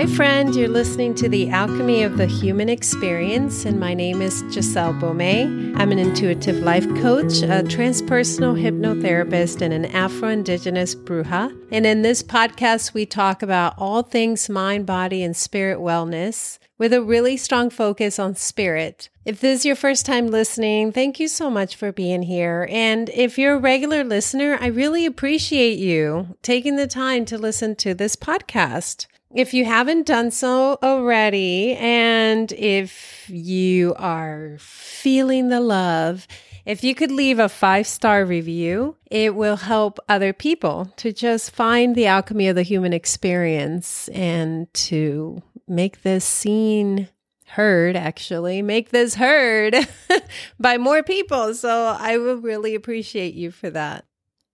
Hi, friend. You're listening to The Alchemy of the Human Experience, and my name is Giselle Baumet. I'm an intuitive life coach, a transpersonal hypnotherapist, and an Afro Indigenous bruja. And in this podcast, we talk about all things mind, body, and spirit wellness with a really strong focus on spirit. If this is your first time listening, thank you so much for being here. And if you're a regular listener, I really appreciate you taking the time to listen to this podcast. If you haven't done so already, and if you are feeling the love, if you could leave a five star review, it will help other people to just find the alchemy of the human experience and to make this seen heard actually make this heard by more people. So i will really appreciate you for that.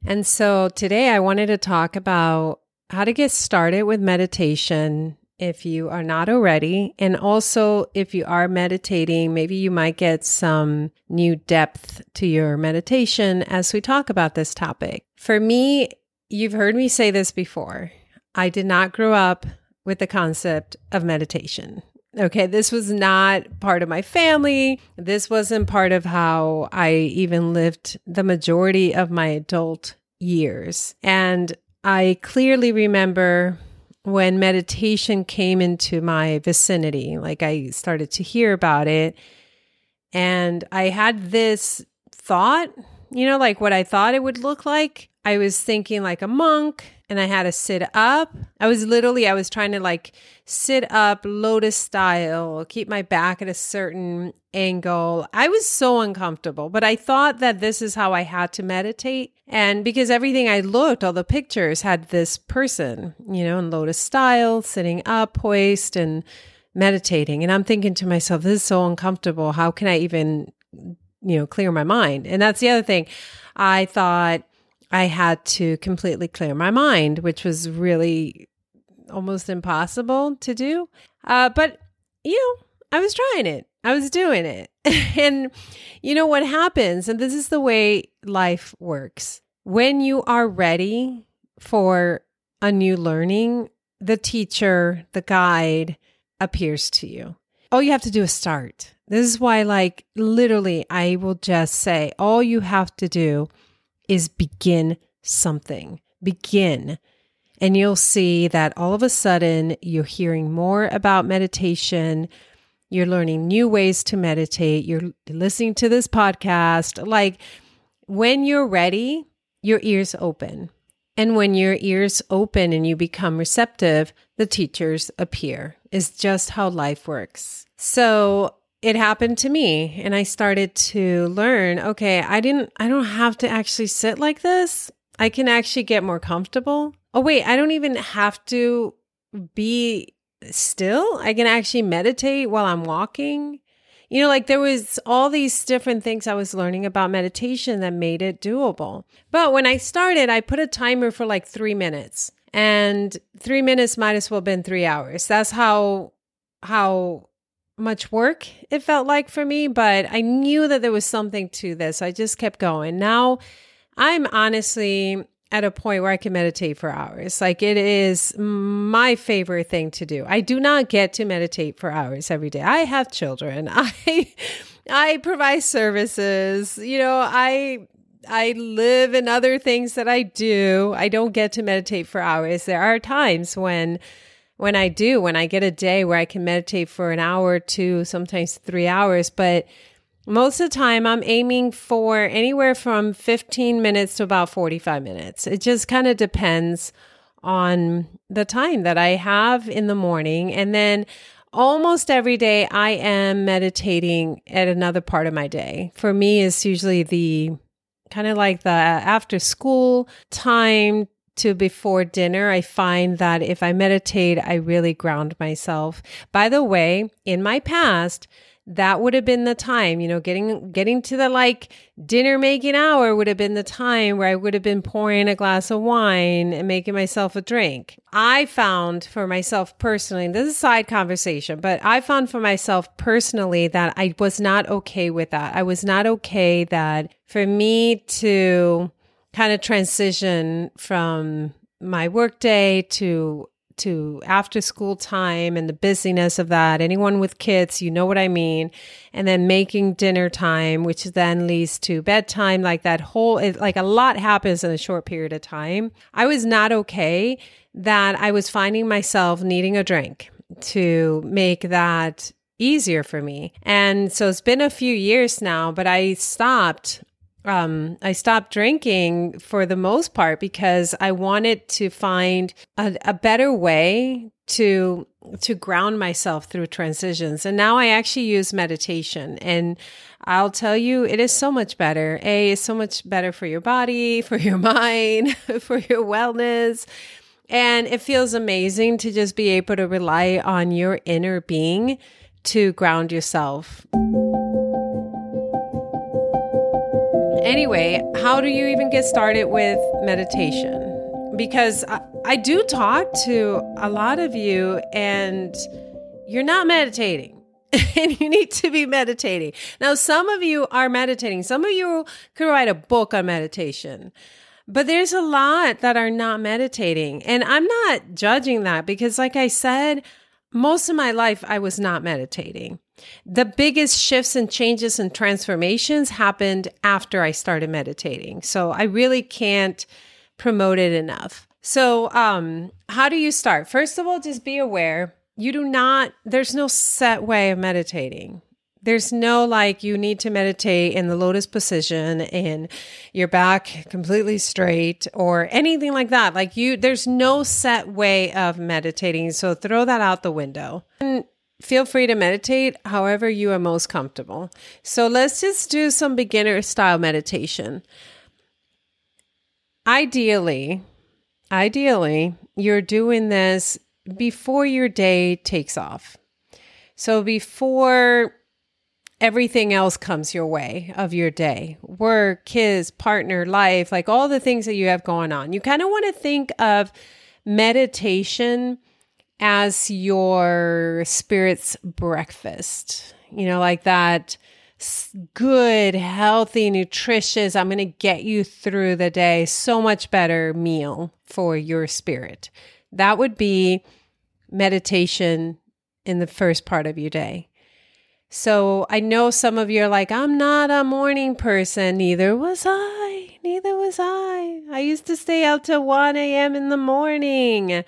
And so today i wanted to talk about how to get started with meditation if you are not already and also if you are meditating maybe you might get some new depth to your meditation as we talk about this topic for me you've heard me say this before i did not grow up with the concept of meditation. Okay, this was not part of my family. This wasn't part of how I even lived the majority of my adult years. And I clearly remember when meditation came into my vicinity, like I started to hear about it. And I had this thought, you know, like what I thought it would look like. I was thinking like a monk and I had to sit up. I was literally, I was trying to like sit up lotus style, keep my back at a certain angle. I was so uncomfortable, but I thought that this is how I had to meditate. And because everything I looked, all the pictures had this person, you know, in lotus style, sitting up, poised, and meditating. And I'm thinking to myself, this is so uncomfortable. How can I even, you know, clear my mind? And that's the other thing. I thought, I had to completely clear my mind, which was really almost impossible to do. Uh, but, you know, I was trying it, I was doing it. and you know what happens, and this is the way life works when you are ready for a new learning, the teacher, the guide appears to you. All you have to do is start. This is why, like, literally, I will just say, all you have to do is begin something. Begin. And you'll see that all of a sudden you're hearing more about meditation. You're learning new ways to meditate. You're listening to this podcast. Like when you're ready, your ears open. And when your ears open and you become receptive, the teachers appear. Is just how life works. So it happened to me and I started to learn, okay, I didn't I don't have to actually sit like this. I can actually get more comfortable. Oh wait, I don't even have to be still. I can actually meditate while I'm walking. You know, like there was all these different things I was learning about meditation that made it doable. But when I started, I put a timer for like 3 minutes. And 3 minutes might as well have been 3 hours. That's how how much work it felt like for me, but I knew that there was something to this. I just kept going. Now I'm honestly at a point where I can meditate for hours. Like it is my favorite thing to do. I do not get to meditate for hours every day. I have children. I I provide services. You know, I I live in other things that I do. I don't get to meditate for hours. There are times when when I do, when I get a day where I can meditate for an hour or two, sometimes three hours, but most of the time I'm aiming for anywhere from 15 minutes to about 45 minutes. It just kind of depends on the time that I have in the morning. And then almost every day I am meditating at another part of my day. For me, it's usually the kind of like the after school time to before dinner, I find that if I meditate, I really ground myself. By the way, in my past, that would have been the time, you know, getting getting to the like dinner making hour would have been the time where I would have been pouring a glass of wine and making myself a drink. I found for myself personally, this is a side conversation, but I found for myself personally that I was not okay with that. I was not okay that for me to kind of transition from my workday to to after school time and the busyness of that. Anyone with kids, you know what I mean. And then making dinner time, which then leads to bedtime, like that whole, it, like a lot happens in a short period of time. I was not okay that I was finding myself needing a drink to make that easier for me. And so it's been a few years now, but I stopped um, I stopped drinking for the most part because I wanted to find a, a better way to to ground myself through transitions. And now I actually use meditation and I'll tell you it is so much better. A is so much better for your body, for your mind, for your wellness. And it feels amazing to just be able to rely on your inner being to ground yourself. Anyway, how do you even get started with meditation? Because I, I do talk to a lot of you and you're not meditating. and you need to be meditating. Now, some of you are meditating. Some of you could write a book on meditation. But there's a lot that are not meditating. And I'm not judging that because, like I said, most of my life I was not meditating. The biggest shifts and changes and transformations happened after I started meditating. So I really can't promote it enough. So, um, how do you start? First of all, just be aware you do not, there's no set way of meditating. There's no like you need to meditate in the lotus position and your back completely straight or anything like that. Like you, there's no set way of meditating. So throw that out the window. And feel free to meditate however you are most comfortable. So let's just do some beginner style meditation. Ideally, ideally, you're doing this before your day takes off. So before everything else comes your way of your day work, kids, partner, life, like all the things that you have going on. You kind of want to think of meditation as your spirit's breakfast, you know, like that good, healthy, nutritious, I'm going to get you through the day, so much better meal for your spirit. That would be meditation in the first part of your day. So I know some of you are like, I'm not a morning person. Neither was I. Neither was I. I used to stay out till 1 a.m. in the morning.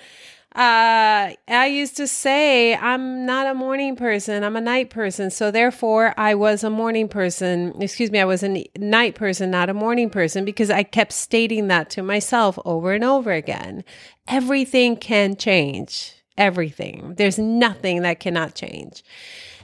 Uh, I used to say I'm not a morning person. I'm a night person. So therefore, I was a morning person. Excuse me, I was a night person, not a morning person, because I kept stating that to myself over and over again. Everything can change. Everything. There's nothing that cannot change.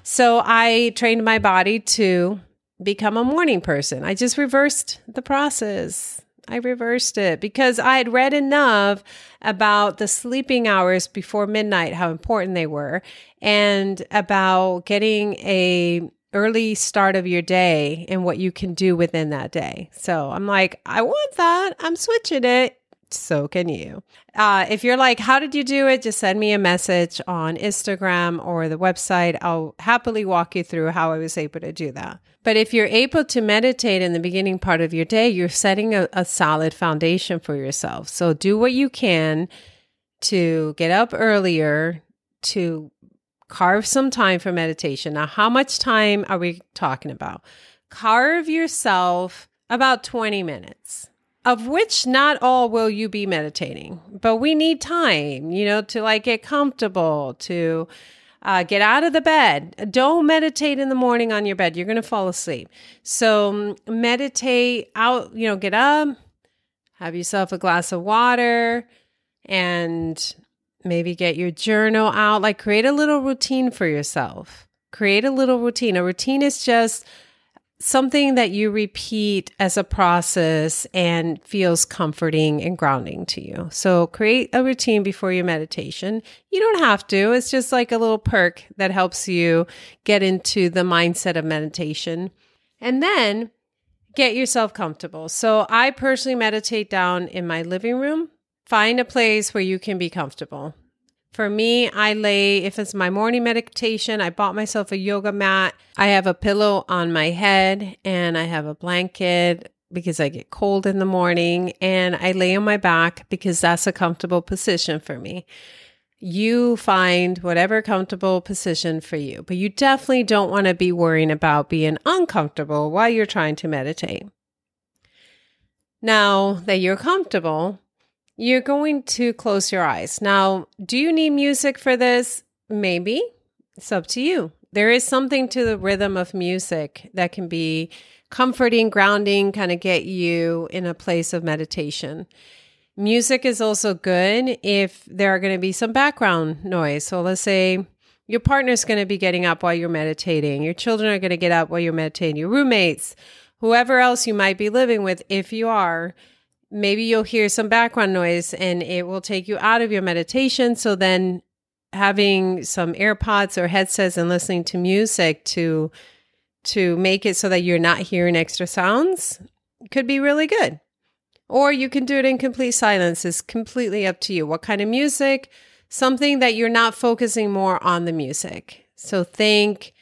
So I trained my body to become a morning person. I just reversed the process. I reversed it because I had read enough about the sleeping hours before midnight, how important they were, and about getting a early start of your day and what you can do within that day. So I'm like, I want that. I'm switching it so can you. Uh, if you're like, how did you do it? Just send me a message on Instagram or the website. I'll happily walk you through how I was able to do that. But if you're able to meditate in the beginning part of your day, you're setting a, a solid foundation for yourself. So do what you can to get up earlier, to carve some time for meditation. Now, how much time are we talking about? Carve yourself about 20 minutes of which not all will you be meditating, but we need time, you know, to like get comfortable, to uh, get out of the bed. Don't meditate in the morning on your bed. You're going to fall asleep. So um, meditate out, you know, get up, have yourself a glass of water, and maybe get your journal out. Like create a little routine for yourself. Create a little routine. A routine is just something that you repeat as a process and feels comforting and grounding to you. So create a routine before your meditation. You don't have to, it's just like a little perk that helps you get into the mindset of meditation. And then get yourself comfortable. So I personally meditate down in my living room. Find a place where you can be comfortable. For me, I lay, if it's my morning meditation, I bought myself a yoga mat. I have a pillow on my head and I have a blanket because I get cold in the morning and I lay on my back because that's a comfortable position for me. You find whatever comfortable position for you, but you definitely don't want to be worrying about being uncomfortable while you're trying to meditate. Now that you're comfortable, you're going to close your eyes. Now, do you need music for this? Maybe. It's up to you. There is something to the rhythm of music that can be comforting, grounding, kind of get you in a place of meditation. Music is also good if there are going to be some background noise. So let's say your partner's going to be getting up while you're meditating, your children are going to get up while you're meditating, your roommates, whoever else you might be living with, if you are maybe you'll hear some background noise and it will take you out of your meditation. So then having some AirPods or headsets and listening to music to to make it so that you're not hearing extra sounds could be really good. Or you can do it in complete silence. It's completely up to you. What kind of music? Something that you're not focusing more on the music. So think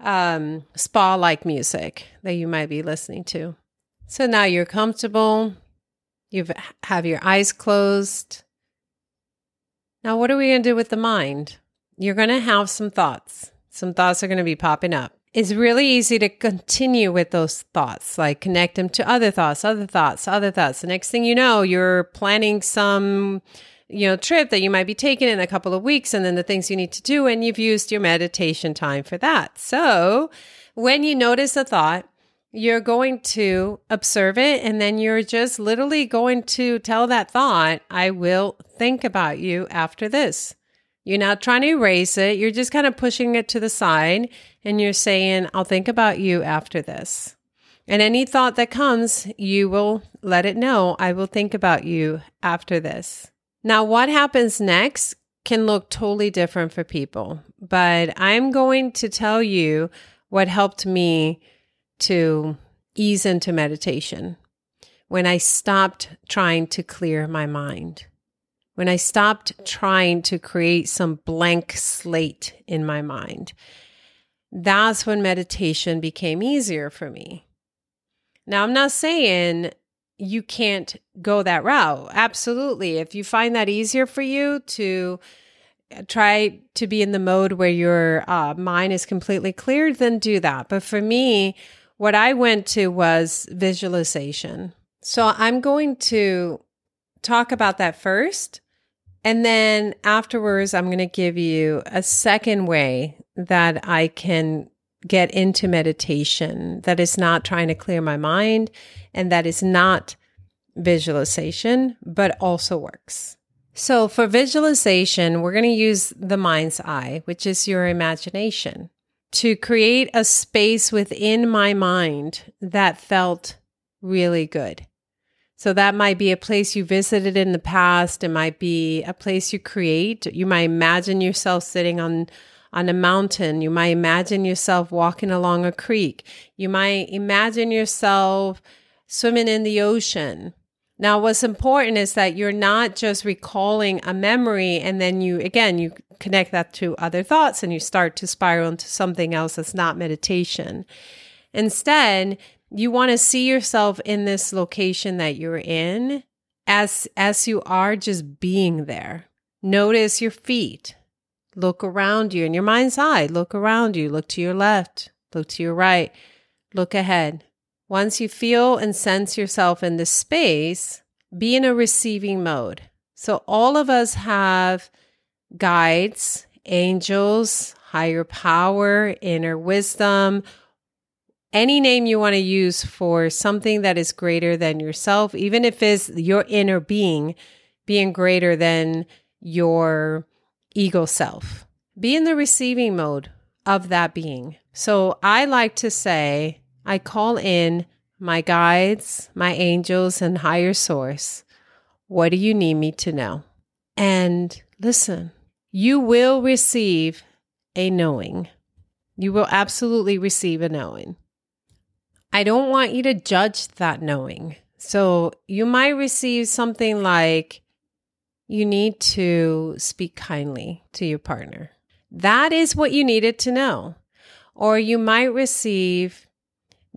um, spa like music that you might be listening to. So now you're comfortable. You have your eyes closed. Now, what are we going to do with the mind? You're going to have some thoughts. Some thoughts are going to be popping up. It's really easy to continue with those thoughts, like connect them to other thoughts, other thoughts, other thoughts. The next thing you know, you're planning some, you know, trip that you might be taking in a couple of weeks and then the things you need to do, and you've used your meditation time for that. So when you notice a thought, you're going to observe it and then you're just literally going to tell that thought, I will think about you after this. You're not trying to erase it. You're just kind of pushing it to the side and you're saying, I'll think about you after this. And any thought that comes, you will let it know, I will think about you after this. Now, what happens next can look totally different for people, but I'm going to tell you what helped me to ease into meditation, when I stopped trying to clear my mind, when I stopped trying to create some blank slate in my mind, that's when meditation became easier for me. Now, I'm not saying you can't go that route. Absolutely. If you find that easier for you to try to be in the mode where your uh, mind is completely cleared, then do that. But for me, what I went to was visualization. So I'm going to talk about that first. And then afterwards, I'm going to give you a second way that I can get into meditation that is not trying to clear my mind and that is not visualization, but also works. So for visualization, we're going to use the mind's eye, which is your imagination to create a space within my mind that felt really good. So that might be a place you visited in the past. It might be a place you create. You might imagine yourself sitting on on a mountain. You might imagine yourself walking along a creek. You might imagine yourself swimming in the ocean. Now, what's important is that you're not just recalling a memory and then you, again, you connect that to other thoughts and you start to spiral into something else that's not meditation. Instead, you want to see yourself in this location that you're in as as you are just being there. Notice your feet. Look around you in your mind's eye. Look around you. Look to your left. Look to your right. Look ahead. Once you feel and sense yourself in this space, be in a receiving mode. So, all of us have guides, angels, higher power, inner wisdom, any name you want to use for something that is greater than yourself, even if it's your inner being being greater than your ego self. Be in the receiving mode of that being. So I like to say, I call in my guides, my angels, and higher source. What do you need me to know? And listen, you will receive a knowing. You will absolutely receive a knowing. I don't want you to judge that knowing. So you might receive something like, you need to speak kindly to your partner. That is what you needed to know. Or you might receive,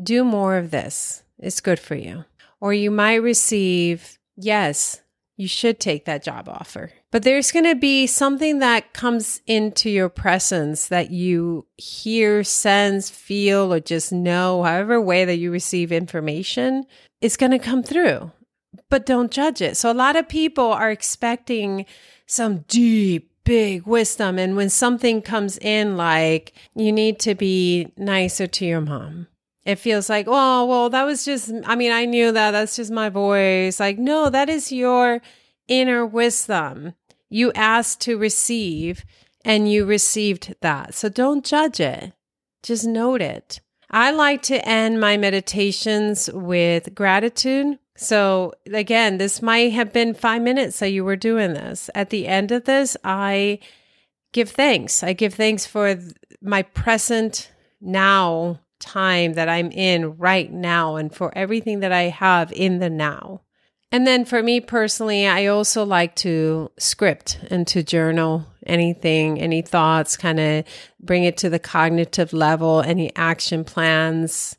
do more of this. It's good for you. Or you might receive, yes, you should take that job offer. But there's going to be something that comes into your presence that you hear, sense, feel, or just know, however way that you receive information, is going to come through. But don't judge it. So a lot of people are expecting some deep, big wisdom. And when something comes in, like you need to be nicer to your mom, it feels like, oh, well, that was just, I mean, I knew that. That's just my voice. Like, no, that is your inner wisdom. You asked to receive and you received that. So don't judge it, just note it. I like to end my meditations with gratitude. So, again, this might have been five minutes that you were doing this. At the end of this, I give thanks. I give thanks for my present now time that I'm in right now and for everything that I have in the now. And then for me personally, I also like to script and to journal anything, any thoughts, kind of bring it to the cognitive level, any action plans,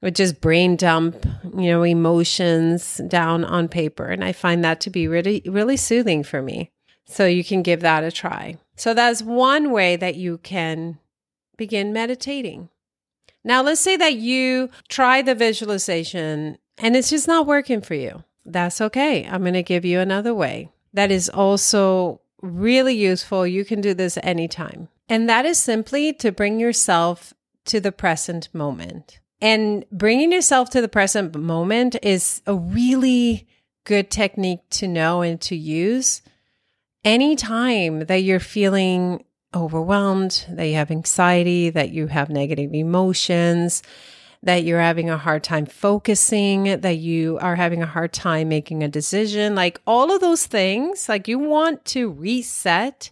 or just brain dump, you know, emotions down on paper. And I find that to be really, really soothing for me. So you can give that a try. So that's one way that you can begin meditating. Now, let's say that you try the visualization and it's just not working for you. That's okay. I'm going to give you another way that is also really useful. You can do this anytime. And that is simply to bring yourself to the present moment. And bringing yourself to the present moment is a really good technique to know and to use anytime that you're feeling overwhelmed, that you have anxiety, that you have negative emotions, that you're having a hard time focusing, that you are having a hard time making a decision, like all of those things, like you want to reset,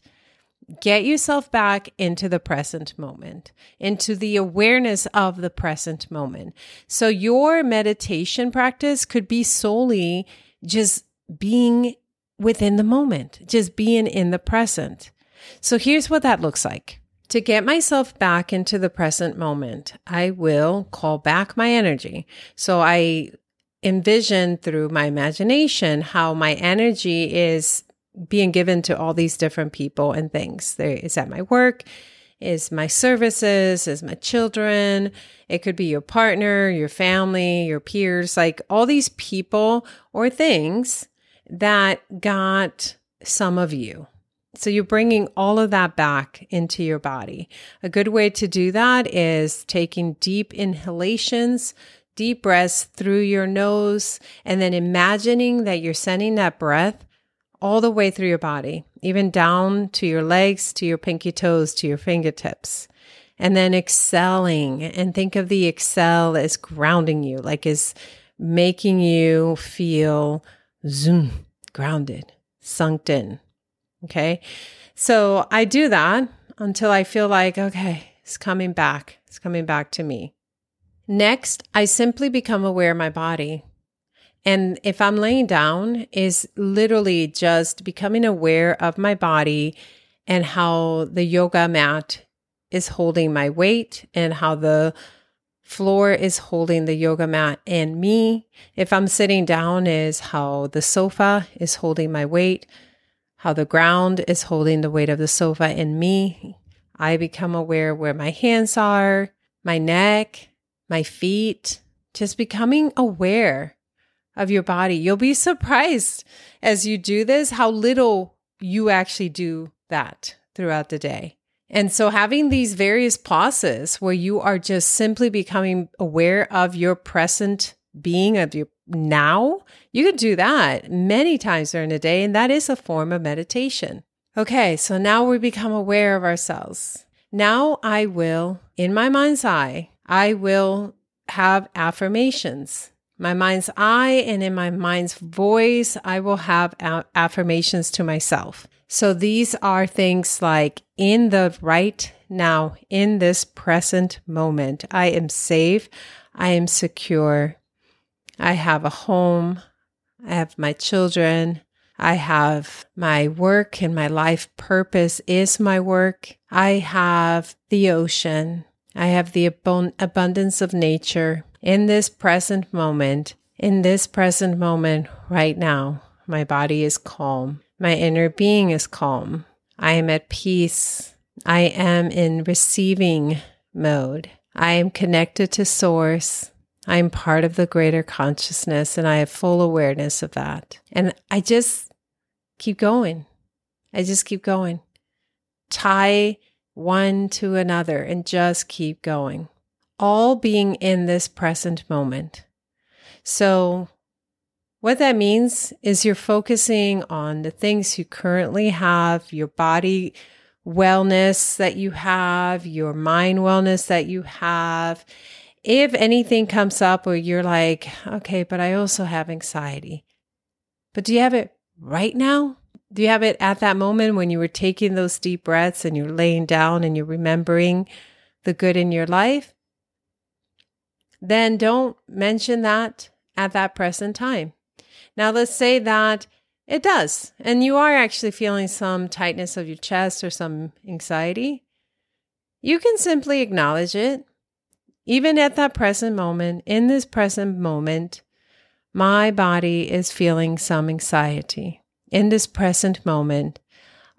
get yourself back into the present moment, into the awareness of the present moment. So your meditation practice could be solely just being within the moment, just being in the present. So here's what that looks like. To get myself back into the present moment, I will call back my energy. So I envision through my imagination how my energy is being given to all these different people and things. There is at my work, is my services, is my children. It could be your partner, your family, your peers, like all these people or things that got some of you. So you're bringing all of that back into your body. A good way to do that is taking deep inhalations, deep breaths through your nose, and then imagining that you're sending that breath all the way through your body, even down to your legs, to your pinky toes, to your fingertips. And then exhaling and think of the exhale as grounding you, like is making you feel zoom, grounded, sunk in. Okay. So I do that until I feel like, okay, it's coming back. It's coming back to me. Next, I simply become aware of my body. And if I'm laying down, is literally just becoming aware of my body and how the yoga mat is holding my weight and how the floor is holding the yoga mat and me. If I'm sitting down, is how the sofa is holding my weight how the ground is holding the weight of the sofa in me. I become aware where my hands are, my neck, my feet, just becoming aware of your body. You'll be surprised as you do this how little you actually do that throughout the day. And so, having these various pauses where you are just simply becoming aware of your present being, of your now, you could do that many times during the day, and that is a form of meditation. Okay, so now we become aware of ourselves. Now I will, in my mind's eye, I will have affirmations. My mind's eye and in my mind's voice, I will have affirmations to myself. So these are things like in the right now, in this present moment, I am safe, I am secure, I have a home. I have my children. I have my work and my life purpose is my work. I have the ocean. I have the ab- abundance of nature in this present moment. In this present moment right now, My body is calm. My inner being is calm. I am at peace. I am in receiving mode. I am connected to source. I am part of the greater consciousness and I have full awareness of that. And I just keep going. I just keep going. Tie one to another and just keep going. All being in this present moment. So, what that means is you're focusing on the things you currently have, your body wellness that you have, your mind wellness that you have. If anything comes up where you're like, okay, but I also have anxiety, but do you have it right now? Do you have it at that moment when you were taking those deep breaths and you're laying down and you're remembering the good in your life? Then don't mention that at that present time. Now, let's say that it does, and you are actually feeling some tightness of your chest or some anxiety. You can simply acknowledge it. Even at that present moment, in this present moment, my body is feeling some anxiety. In this present moment,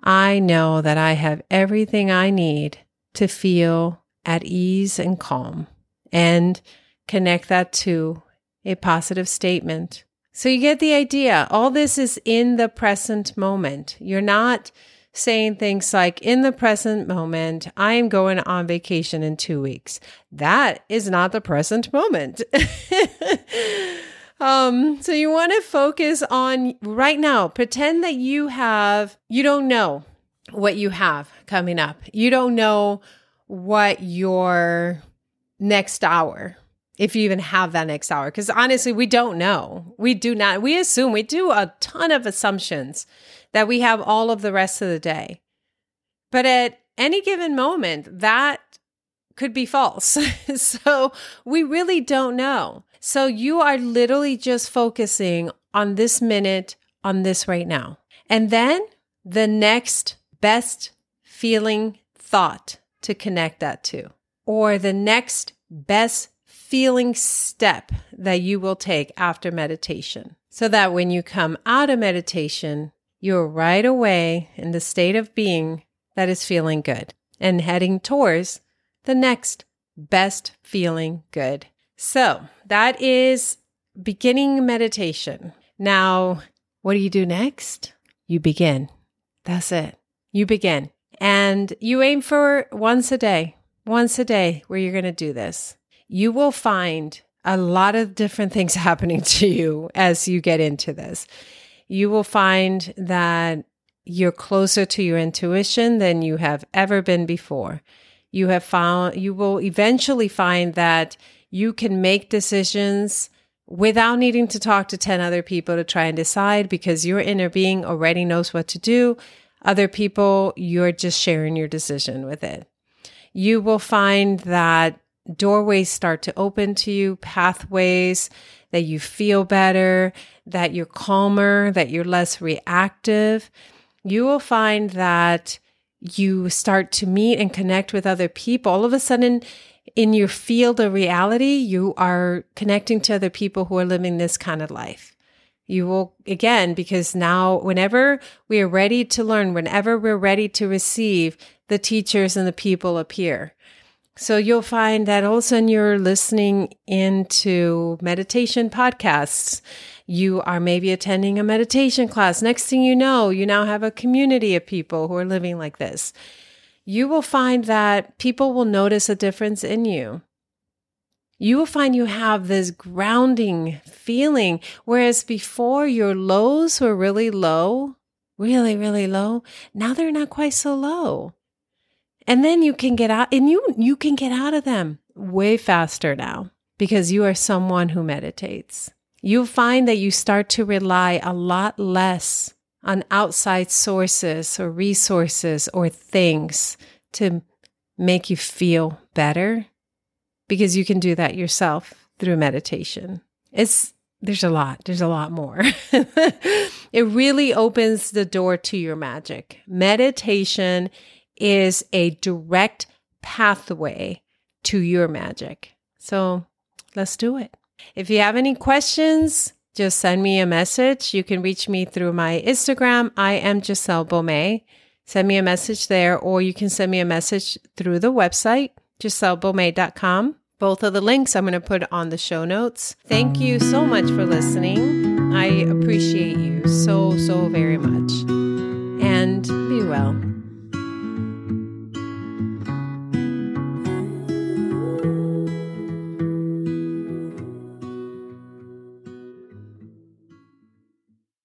I know that I have everything I need to feel at ease and calm and connect that to a positive statement so you get the idea. All this is in the present moment. You're not saying things like, in the present moment, I am going on vacation in two weeks. That is not the present moment. um, so you want to focus on right now. Pretend that you have, you don't know what you have coming up. You don't know what your next hour if you even have that next hour. Because honestly, we don't know. We do not. We assume we do a ton of assumptions that we have all of the rest of the day. But at any given moment, that could be false. so we really don't know. So you are literally just focusing on this minute, on this right now. And then the next best feeling thought to connect that to, or the next best feeling step that you will take after meditation so that when you come out of meditation, you're right away in the state of being that is feeling good and heading towards the next best feeling good. So that is beginning meditation. Now, what do you do next? You begin. That's it. You begin. And you aim for once a day, once a day where you're going to do this you will find a lot of different things happening to you as you get into this. You will find that you're closer to your intuition than you have ever been before. You have found, you will eventually find that you can make decisions without needing to talk to 10 other people to try and decide because your inner being already knows what to do. Other people, you're just sharing your decision with it. You will find that doorways start to open to you, pathways that you feel better, that you're calmer, that you're less reactive, you will find that you start to meet and connect with other people. All of a sudden, in your field of reality, you are connecting to other people who are living this kind of life. You will, again, because now, whenever we are ready to learn, whenever we're ready to receive, the teachers and the people appear. So you'll find that all of a sudden you're listening into meditation podcasts. You are maybe attending a meditation class. Next thing you know, you now have a community of people who are living like this. You will find that people will notice a difference in you. You will find you have this grounding feeling, whereas before your lows were really low, really, really low. Now they're not quite so low. And then you can get out and you you can get out of them way faster now because you are someone who meditates. You'll find that you start to rely a lot less on outside sources or resources or things to make you feel better because you can do that yourself through meditation. It's there's a lot. There's a lot more. it really opens the door to your magic. Meditation is a direct pathway to your magic. So let's do it. If you have any questions, just send me a message. You can reach me through my Instagram. I am Giselle Baumet. Send me a message there, or you can send me a message through the website, gisellebaumet.com. Both of the links I'm going to put on the show notes. Thank you so much for listening. I appreciate you so, so very much. And be well.